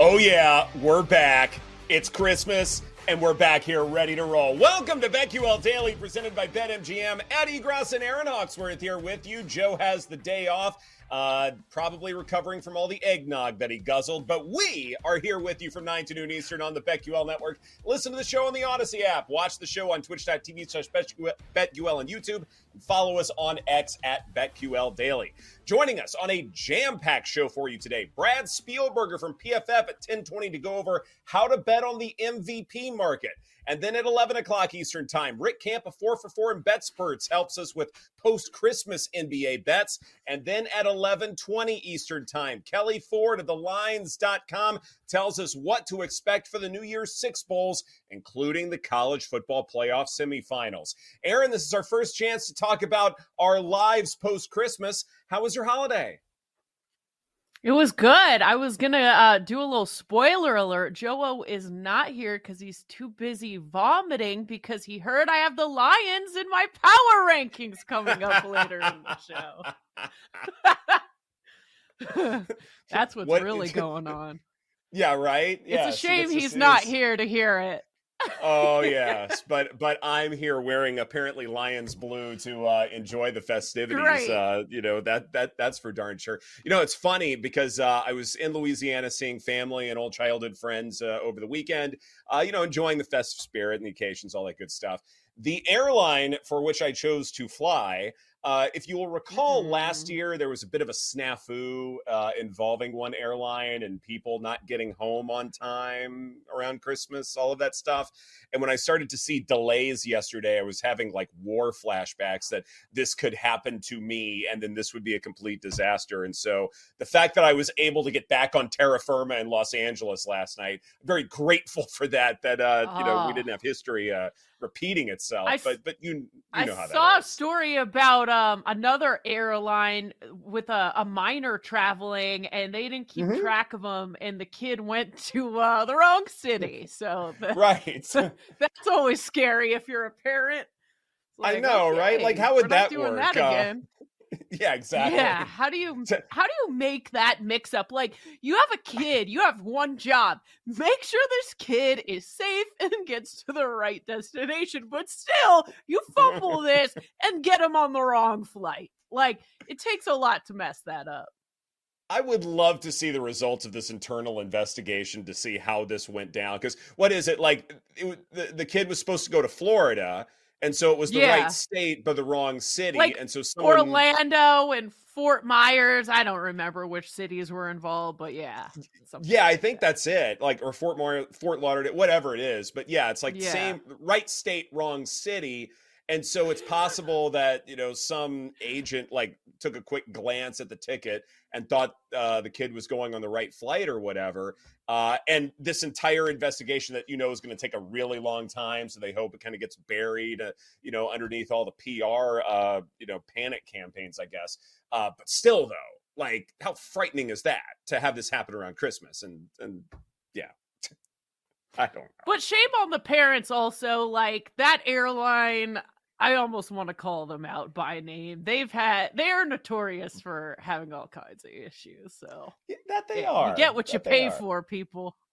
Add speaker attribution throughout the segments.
Speaker 1: Oh, yeah, we're back. It's Christmas, and we're back here ready to roll. Welcome to BetQL Daily, presented by BetMGM. Ed Egros and Erin Hawksworth here with you. Joe has the day off, uh, probably recovering from all the eggnog that he guzzled, but we are here with you from 9 to noon Eastern on the BetQL network. Listen to the show on the Audacy app. Watch the show on twitch.tv slash BetQL and YouTube. And follow us on X at BetQL Daily. Joining us on a jam-packed show for you today, Brad Spielberger from PFF at 1020 to go over how to bet on the MVP market. And then at 11 o'clock Eastern Time, Rick Camp, a 4 for 4 in BetSperts, helps us with post-Christmas NBA bets. And then at 11.20 Eastern Time, Kelly Ford of TheLines.com tells us what to expect for the New Year's Six Bowls, including the college football playoff semifinals. Erin, this is our first chance to talk about our lives post-Christmas. How was your holiday?
Speaker 2: It was good. I was gonna uh, do a little spoiler alert. Joe is not here because he's too busy vomiting because he heard I have the Lions in my power rankings coming up later in the show. That's what's
Speaker 1: What-
Speaker 2: really going on.
Speaker 1: Yeah, right. Yeah,
Speaker 2: it's a shame
Speaker 1: this
Speaker 2: he's
Speaker 1: is-
Speaker 2: not here to hear it.
Speaker 1: Oh yes, but but I'm here wearing apparently Lions blue to uh, enjoy the festivities.
Speaker 2: Right.
Speaker 1: Uh, you know that that that's for darn sure. You know it's funny because uh, I was in Louisiana seeing family and old childhood friends uh, over the weekend. Uh, you know, enjoying the festive spirit and the occasions, all that good stuff. The airline for which I chose to fly. Uh, if you will recall, last
Speaker 2: Mhm.
Speaker 1: year there was a bit of a snafu uh, involving one airline and people not getting home on time around Christmas, all of that stuff. And when I started to see delays yesterday, I was having like war flashbacks that this could happen to me and then this would be a complete disaster. And so the fact that I was able to get back on terra firma in Los Angeles last night, I'm very grateful for that, that, uh, you know, we
Speaker 2: Oh.
Speaker 1: didn't have history uh, repeating itself.
Speaker 2: I
Speaker 1: but, but you, you
Speaker 2: I
Speaker 1: know how that
Speaker 2: saw a story about um another airline with a, a minor traveling and they didn't keep
Speaker 1: Mhm.
Speaker 2: track of him and the kid went to uh, the wrong city. So the,
Speaker 1: Right.
Speaker 2: that's always scary if you're a parent. It's
Speaker 1: I
Speaker 2: like,
Speaker 1: know, right? Like, how would that work?
Speaker 2: That
Speaker 1: Uh. yeah, exactly.
Speaker 2: Yeah, how do you how do you make that mix up? Like you have a kid, you have one job. Make sure this kid is safe and gets to the right destination, but still you fumble this and get him on the wrong flight. Like it takes a lot to mess that up.
Speaker 1: I would love to see the results of this internal investigation to see how this went down. Because what is it like? It, the, the kid was supposed to go to Florida, and so it was the
Speaker 2: Yeah.
Speaker 1: right state but the wrong city,
Speaker 2: Like,
Speaker 1: and so someone,
Speaker 2: Orlando and Fort Myers, I don't remember which cities were involved, but yeah.
Speaker 1: Yeah, I think
Speaker 2: that.
Speaker 1: that's it. Like or Fort Mar- Fort Lauderdale, whatever it is. But yeah, it's like
Speaker 2: Yeah.
Speaker 1: same right state, wrong city. And so it's possible that, you know, some agent like took a quick glance at the ticket and thought uh, the kid was going on the right flight or whatever. Uh, and this entire investigation that you know is going to take a really long time, so they hope it kind of gets buried, uh, you know, underneath all the PR, uh, you know, panic campaigns, I guess. Uh, but still, though, like, how frightening is that to have this happen around Christmas? And and yeah, I don't know.
Speaker 2: But shame on the parents also. Like that airline, I almost want to call them out by name. They've had they are notorious for having all kinds of issues. So
Speaker 1: Yeah, that they
Speaker 2: yeah,
Speaker 1: are.
Speaker 2: you get what you
Speaker 1: That they
Speaker 2: pay for, people.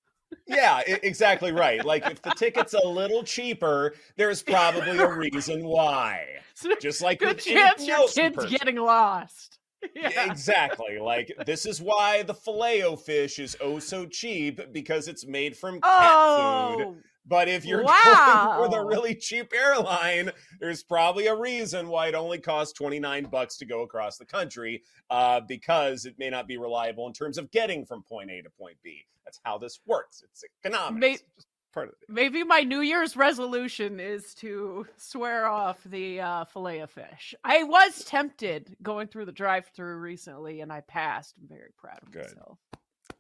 Speaker 1: Yeah, exactly right. Like if the ticket's a little cheaper, there's probably a reason why. Just like
Speaker 2: Good chance your kid's getting lost.
Speaker 1: Yeah. exactly. Like this is why the filet fish is oh so cheap because it's made from cat oh, food. But if you're wow. going with a really cheap airline, there's probably a reason why it only costs 29 bucks to go across the country uh, because it may not be reliable in terms of getting from point A to point B. That's how this works. It's economics. May- part of it.
Speaker 2: Maybe my New Year's resolution is to swear off the uh, fillet of fish. I was tempted going through the drive-through recently, and I passed. I'm very proud of Good. myself.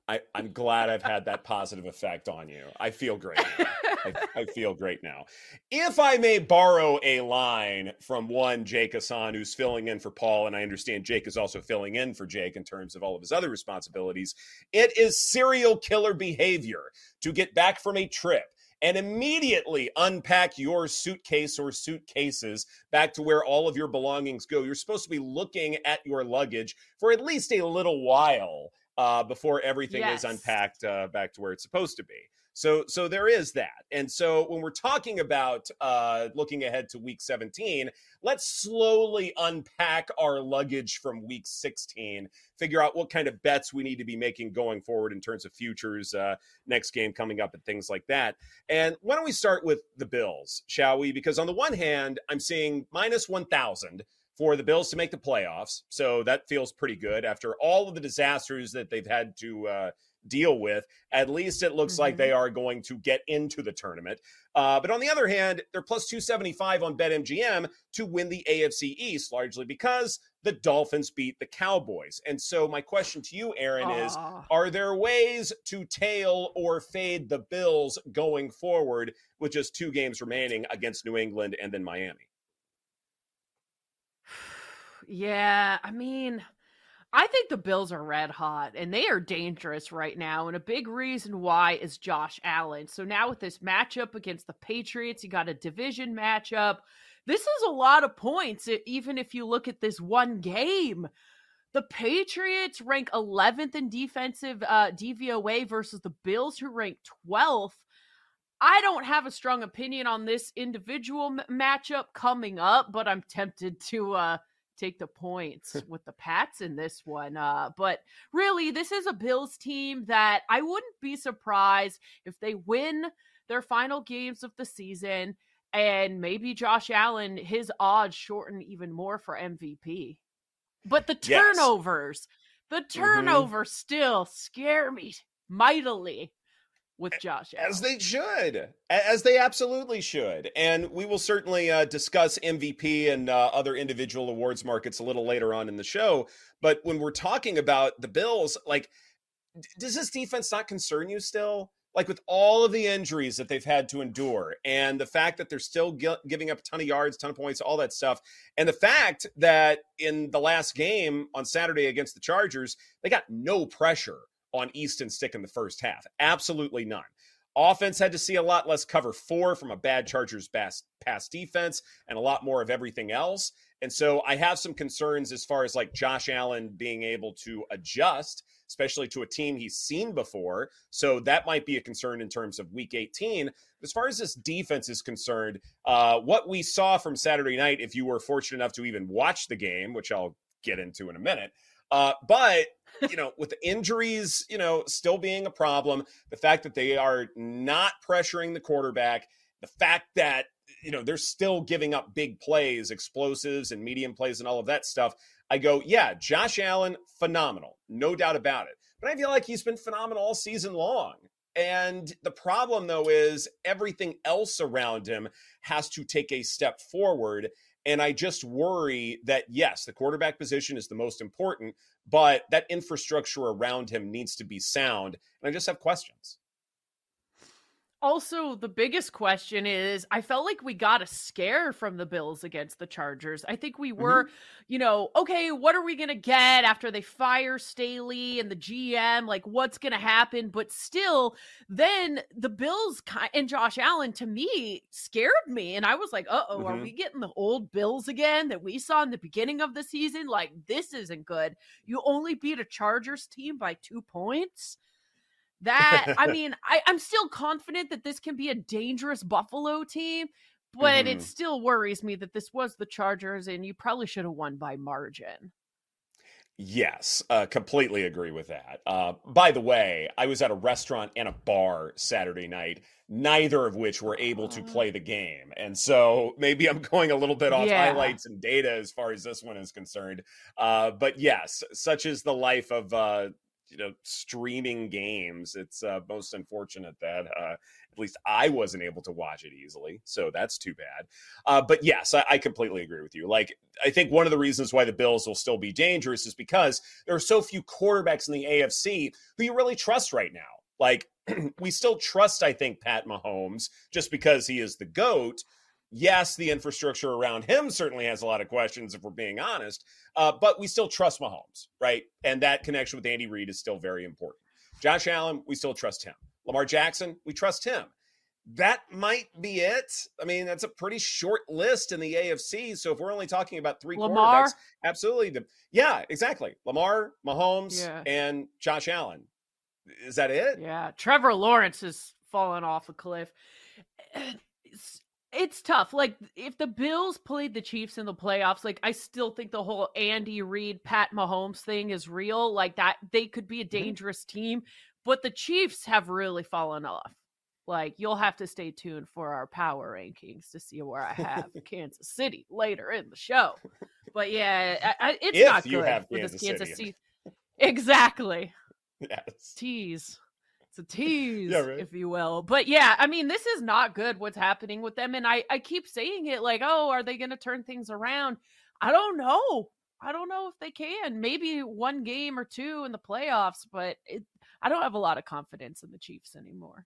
Speaker 1: I, am glad I've had that positive effect on you. I feel great. I, I, feel great now. If I may borrow a line from one Jake Hassan, who's filling in for Paul, and I understand Jake is also filling in for Jake in terms of all of his other responsibilities, it is serial killer behavior to get back from a trip and immediately unpack your suitcase or suitcases back to where all of your belongings go. You're supposed to be looking at your luggage for at least a little while uh, before everything yes. is unpacked uh, back to where it's supposed to be. So, so there is that. And so when we're talking about uh, looking ahead to week 17, let's slowly unpack our luggage from week 16, figure out what kind of bets we need to be making going forward in terms of futures, uh, next game coming up, and things like that. And why don't we start with the Bills, shall we? Because on the one hand, I'm seeing minus 1,000 for the Bills to make the playoffs. So that feels pretty good after all of the disasters that they've had to uh, deal with. At least it looks mm-hmm. like they are going to get into the tournament. Uh, but on the other hand, they're plus 275 on BetMGM to win the AFC East, largely because the Dolphins beat the Cowboys. And so, my question to you, Erin, Aww. is Are there ways to tail or fade the Bills going forward with just two games remaining against New England and then Miami?
Speaker 2: Yeah, I mean, I think the Bills are red hot and they are dangerous right now. And a big reason why is Josh Allen. So now with this matchup against the Patriots, you got a division matchup. This is a lot of points, even if you look at this one game. The Patriots rank 11th in defensive uh, DVOA versus the Bills, who rank 12th. I don't have a strong opinion on this individual m- matchup coming up, but I'm tempted to uh, take the points with the Pats in this one. Uh, but really, this is a Bills team that I wouldn't be surprised if they win their final games of the season and maybe Josh Allen, his odds shorten even more for MVP. But the turnovers, yes. the turnovers mm-hmm. still scare me mightily with Josh
Speaker 1: Allen. As they should, as they absolutely should. And we will certainly uh, discuss MVP and uh, other individual awards markets a little later on in the show. But when we're talking about the Bills, like, does this defense not concern you still? Like with all of the injuries that they've had to endure, and the fact that they're still giving up a ton of yards, ton of points, all that stuff, and the fact that in the last game on Saturday against the Chargers, they got no pressure on Easton Stick in the first half. Absolutely none. Offense had to see a lot less cover four from a bad Chargers pass defense and a lot more of everything else. And so I have some concerns as far as like Josh Allen being able to adjust, especially to a team he's seen before. So that might be a concern in terms of week 18. As far as this defense is concerned, uh, what we saw from Saturday night, if you were fortunate enough to even watch the game, which I'll get into in a minute, uh, but you know, with the injuries, you know, still being a problem, the fact that they are not pressuring the quarterback, the fact that you know they're still giving up big plays, explosives, and medium plays, and all of that stuff. I go, yeah, Josh Allen, phenomenal, no doubt about it. But I feel like he's been phenomenal all season long. And the problem, though, is everything else around him has to take a step forward. And I just worry that, yes, the quarterback position is the most important, but that infrastructure around him needs to be sound. And I just have questions.
Speaker 2: Also, the biggest question is I felt like we got a scare from the Bills against the Chargers. I think we were, mm-hmm. you know, okay, what are we going to get after they fire Staley and the GM? Like, what's going to happen? But still, then the Bills and Josh Allen to me scared me. And I was like, uh oh, mm-hmm. are we getting the old Bills again that we saw in the beginning of the season? Like, this isn't good. You only beat a Chargers team by two points. That I mean, I, I'm still confident that this can be a dangerous Buffalo team, but mm-hmm. it still worries me that this was the Chargers and you probably should have won by margin.
Speaker 1: Yes, uh, completely agree with that. Uh, by the way, I was at a restaurant and a bar Saturday night, neither of which were able to play the game. And so maybe I'm going a little bit off
Speaker 2: Yeah.
Speaker 1: highlights and data as far as this one is concerned. Uh, but yes, such is the life of. You know, streaming games. It's uh, most unfortunate that uh, at least I wasn't able to watch it easily. So that's too bad. Uh, but yes, I, I completely agree with you. Like, I think one of the reasons why the Bills will still be dangerous is because there are so few quarterbacks in the AFC who you really trust right now. Like, we still trust, I think, Pat Mahomes just because he is the GOAT. Yes, the infrastructure around him certainly has a lot of questions, if we're being honest, uh, but we still trust Mahomes, right? And that connection with Andy Reid is still very important. Josh Allen, we still trust him. Lamar Jackson, we trust him. That might be it. I mean, that's a pretty short list in the AFC. So if we're only talking about three
Speaker 2: Lamar?
Speaker 1: quarterbacks, absolutely. The, yeah, exactly. Lamar, Mahomes,
Speaker 2: Yeah.
Speaker 1: and Josh Allen. Is that it?
Speaker 2: Yeah, Trevor Lawrence is falling off a cliff. It's, tough. Like if the Bills played the Chiefs in the playoffs, like I still think the whole Andy Reid, Pat Mahomes thing is real. Like that they could be a mm-hmm. dangerous team, but the Chiefs have really fallen off. Like you'll have to stay tuned for our power rankings to see where I have Kansas City later in the show. But yeah, I, I, it's
Speaker 1: If
Speaker 2: not
Speaker 1: you
Speaker 2: good
Speaker 1: have
Speaker 2: with this
Speaker 1: Kansas
Speaker 2: Kansas
Speaker 1: City.
Speaker 2: City. Exactly
Speaker 1: Yes.
Speaker 2: tease. It's a tease,
Speaker 1: Yeah, right.
Speaker 2: if you will. But yeah, I mean, this is not good what's happening with them. And I, I keep saying it like, oh, are they going to turn things around? I don't know. I don't know if they can. Maybe one game or two in the playoffs, but it, I don't have a lot of confidence in the Chiefs anymore.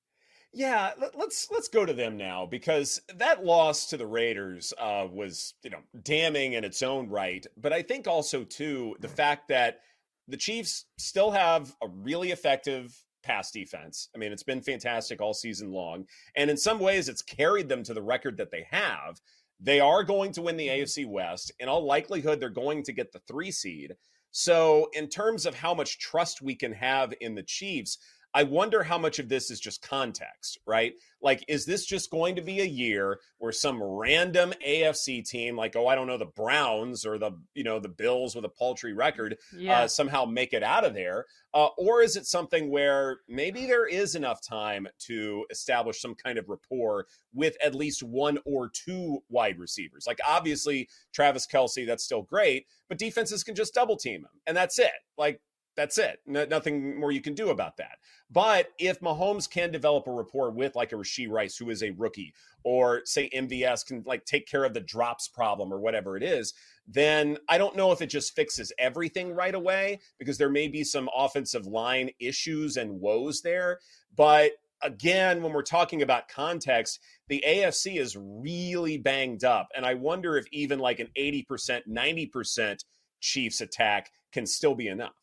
Speaker 1: Yeah, let, let's let's go to them now because that loss to the Raiders uh, was you know damning in its own right, but I think also too the fact that the Chiefs still have a really effective pass defense. I mean, it's been fantastic all season long, and in some ways, it's carried them to the record that they have. They are going to win the AFC West. In all likelihood, they're going to get the three seed. So, in terms of how much trust we can have in the Chiefs, I wonder how much of this is just context, right? Like, is this just going to be a year where some random AFC team, like, oh, I don't know, the Browns or the, you know, the Bills with a paltry record,
Speaker 2: Yeah.
Speaker 1: uh, somehow make it out of there? Uh, or is it something where maybe there is enough time to establish some kind of rapport with at least one or two wide receivers? Like, obviously, Travis Kelce, that's still great, but defenses can just double team him, and that's it. Like, that's it. No, nothing more you can do about that. But if Mahomes can develop a rapport with like a Rashee Rice, who is a rookie, or say MVS can like take care of the drops problem or whatever it is, then I don't know if it just fixes everything right away because there may be some offensive line issues and woes there. But again, when we're talking about context, the AFC is really banged up. And I wonder if even like an 80%, 90% Chiefs attack can still be enough.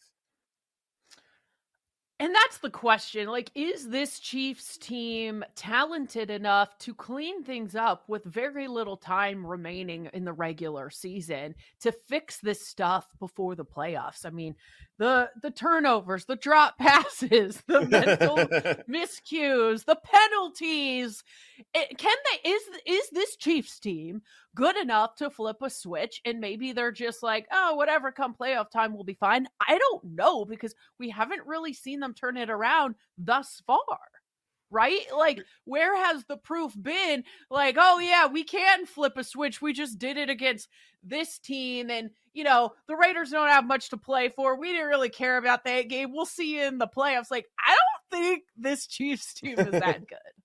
Speaker 2: And that's the question. Like, is this Chiefs team talented enough to clean things up with very little time remaining in the regular season to fix this stuff before the playoffs? I mean, the the turnovers, the drop passes, the mental miscues, the penalties. It, can they is is this Chiefs team good enough to flip a switch and maybe they're just like, "Oh, whatever, come playoff time we'll be fine." I don't know because we haven't really seen them turn it around thus far right? Like, where has the proof been? Like, oh, yeah, we can flip a switch. We just did it against this team. And, you know, the Raiders don't have much to play for. We didn't really care about that game. We'll see you in the playoffs. Like, I don't think this Chiefs team is that good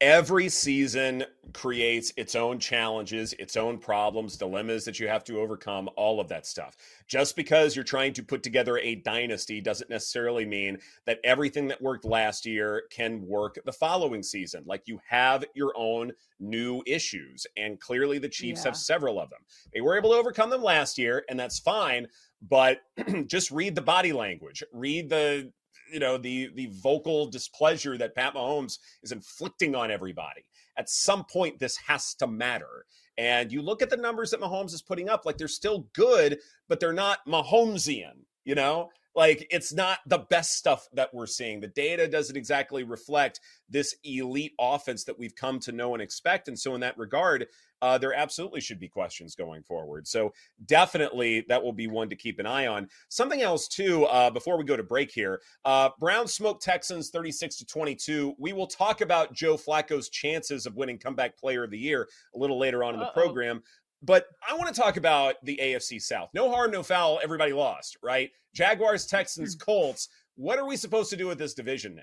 Speaker 1: every season creates its own challenges, its own problems, dilemmas that you have to overcome, all of that stuff. Just because you're trying to put together a dynasty doesn't necessarily mean that everything that worked last year can work the following season. Like you have your own new issues, and clearly the Chiefs yeah. have several of them. They were able to overcome them last year, and that's fine. But just read the body language, read the you know the the vocal displeasure that Pat Mahomes is inflicting on everybody. At some point, this has to matter. And you look at the numbers that Mahomes is putting up, like they're still good, but they're not Mahomesian. You know, like it's not the best stuff that we're seeing. The data doesn't exactly reflect this elite offense that we've come to know and expect. And so, in that regard, uh, there absolutely should be questions going forward. So, definitely that will be one to keep an eye on. Something else, too, uh, before we go to break here uh, Brown smoke Texans 36 to 22. We will talk about Joe Flacco's chances of winning comeback player of the year a little later on in the Uh-oh. program. But I want to talk about the AFC South. No harm, no foul. Everybody lost, right? Jaguars, Texans, hmm. Colts. What are we supposed to do with this division now?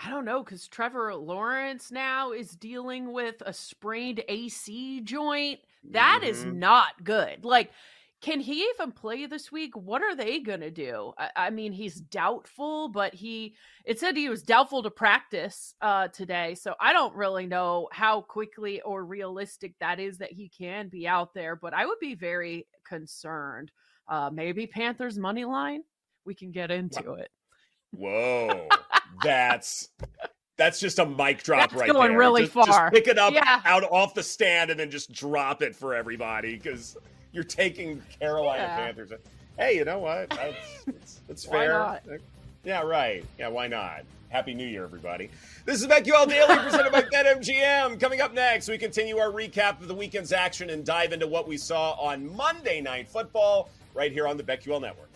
Speaker 2: I don't know because Trevor Lawrence now is dealing with a sprained AC joint. That mm-hmm. is not good. Like, can he even play this week? What are they going to do? I, I, mean, he's doubtful, but he it said he was doubtful to practice uh, today. So I don't really know how quickly or realistic that is that he can be out there. But I would be very concerned. Uh, maybe Panthers money line. We can get into it.
Speaker 1: Whoa, that's that's just a mic drop
Speaker 2: that's
Speaker 1: right
Speaker 2: going
Speaker 1: there.
Speaker 2: really
Speaker 1: just,
Speaker 2: far.
Speaker 1: Just pick it up yeah. out off the stand and then just drop it for everybody because you're taking Carolina yeah. Panthers. Hey, you know what? That's it's, it's fair. Yeah, right. Yeah, why not? Happy New Year, everybody. This is BetQL Daily presented by BetMGM. Coming up next, we continue our recap of the weekend's action and dive into what we saw on Monday Night Football right here on the BetQL Network.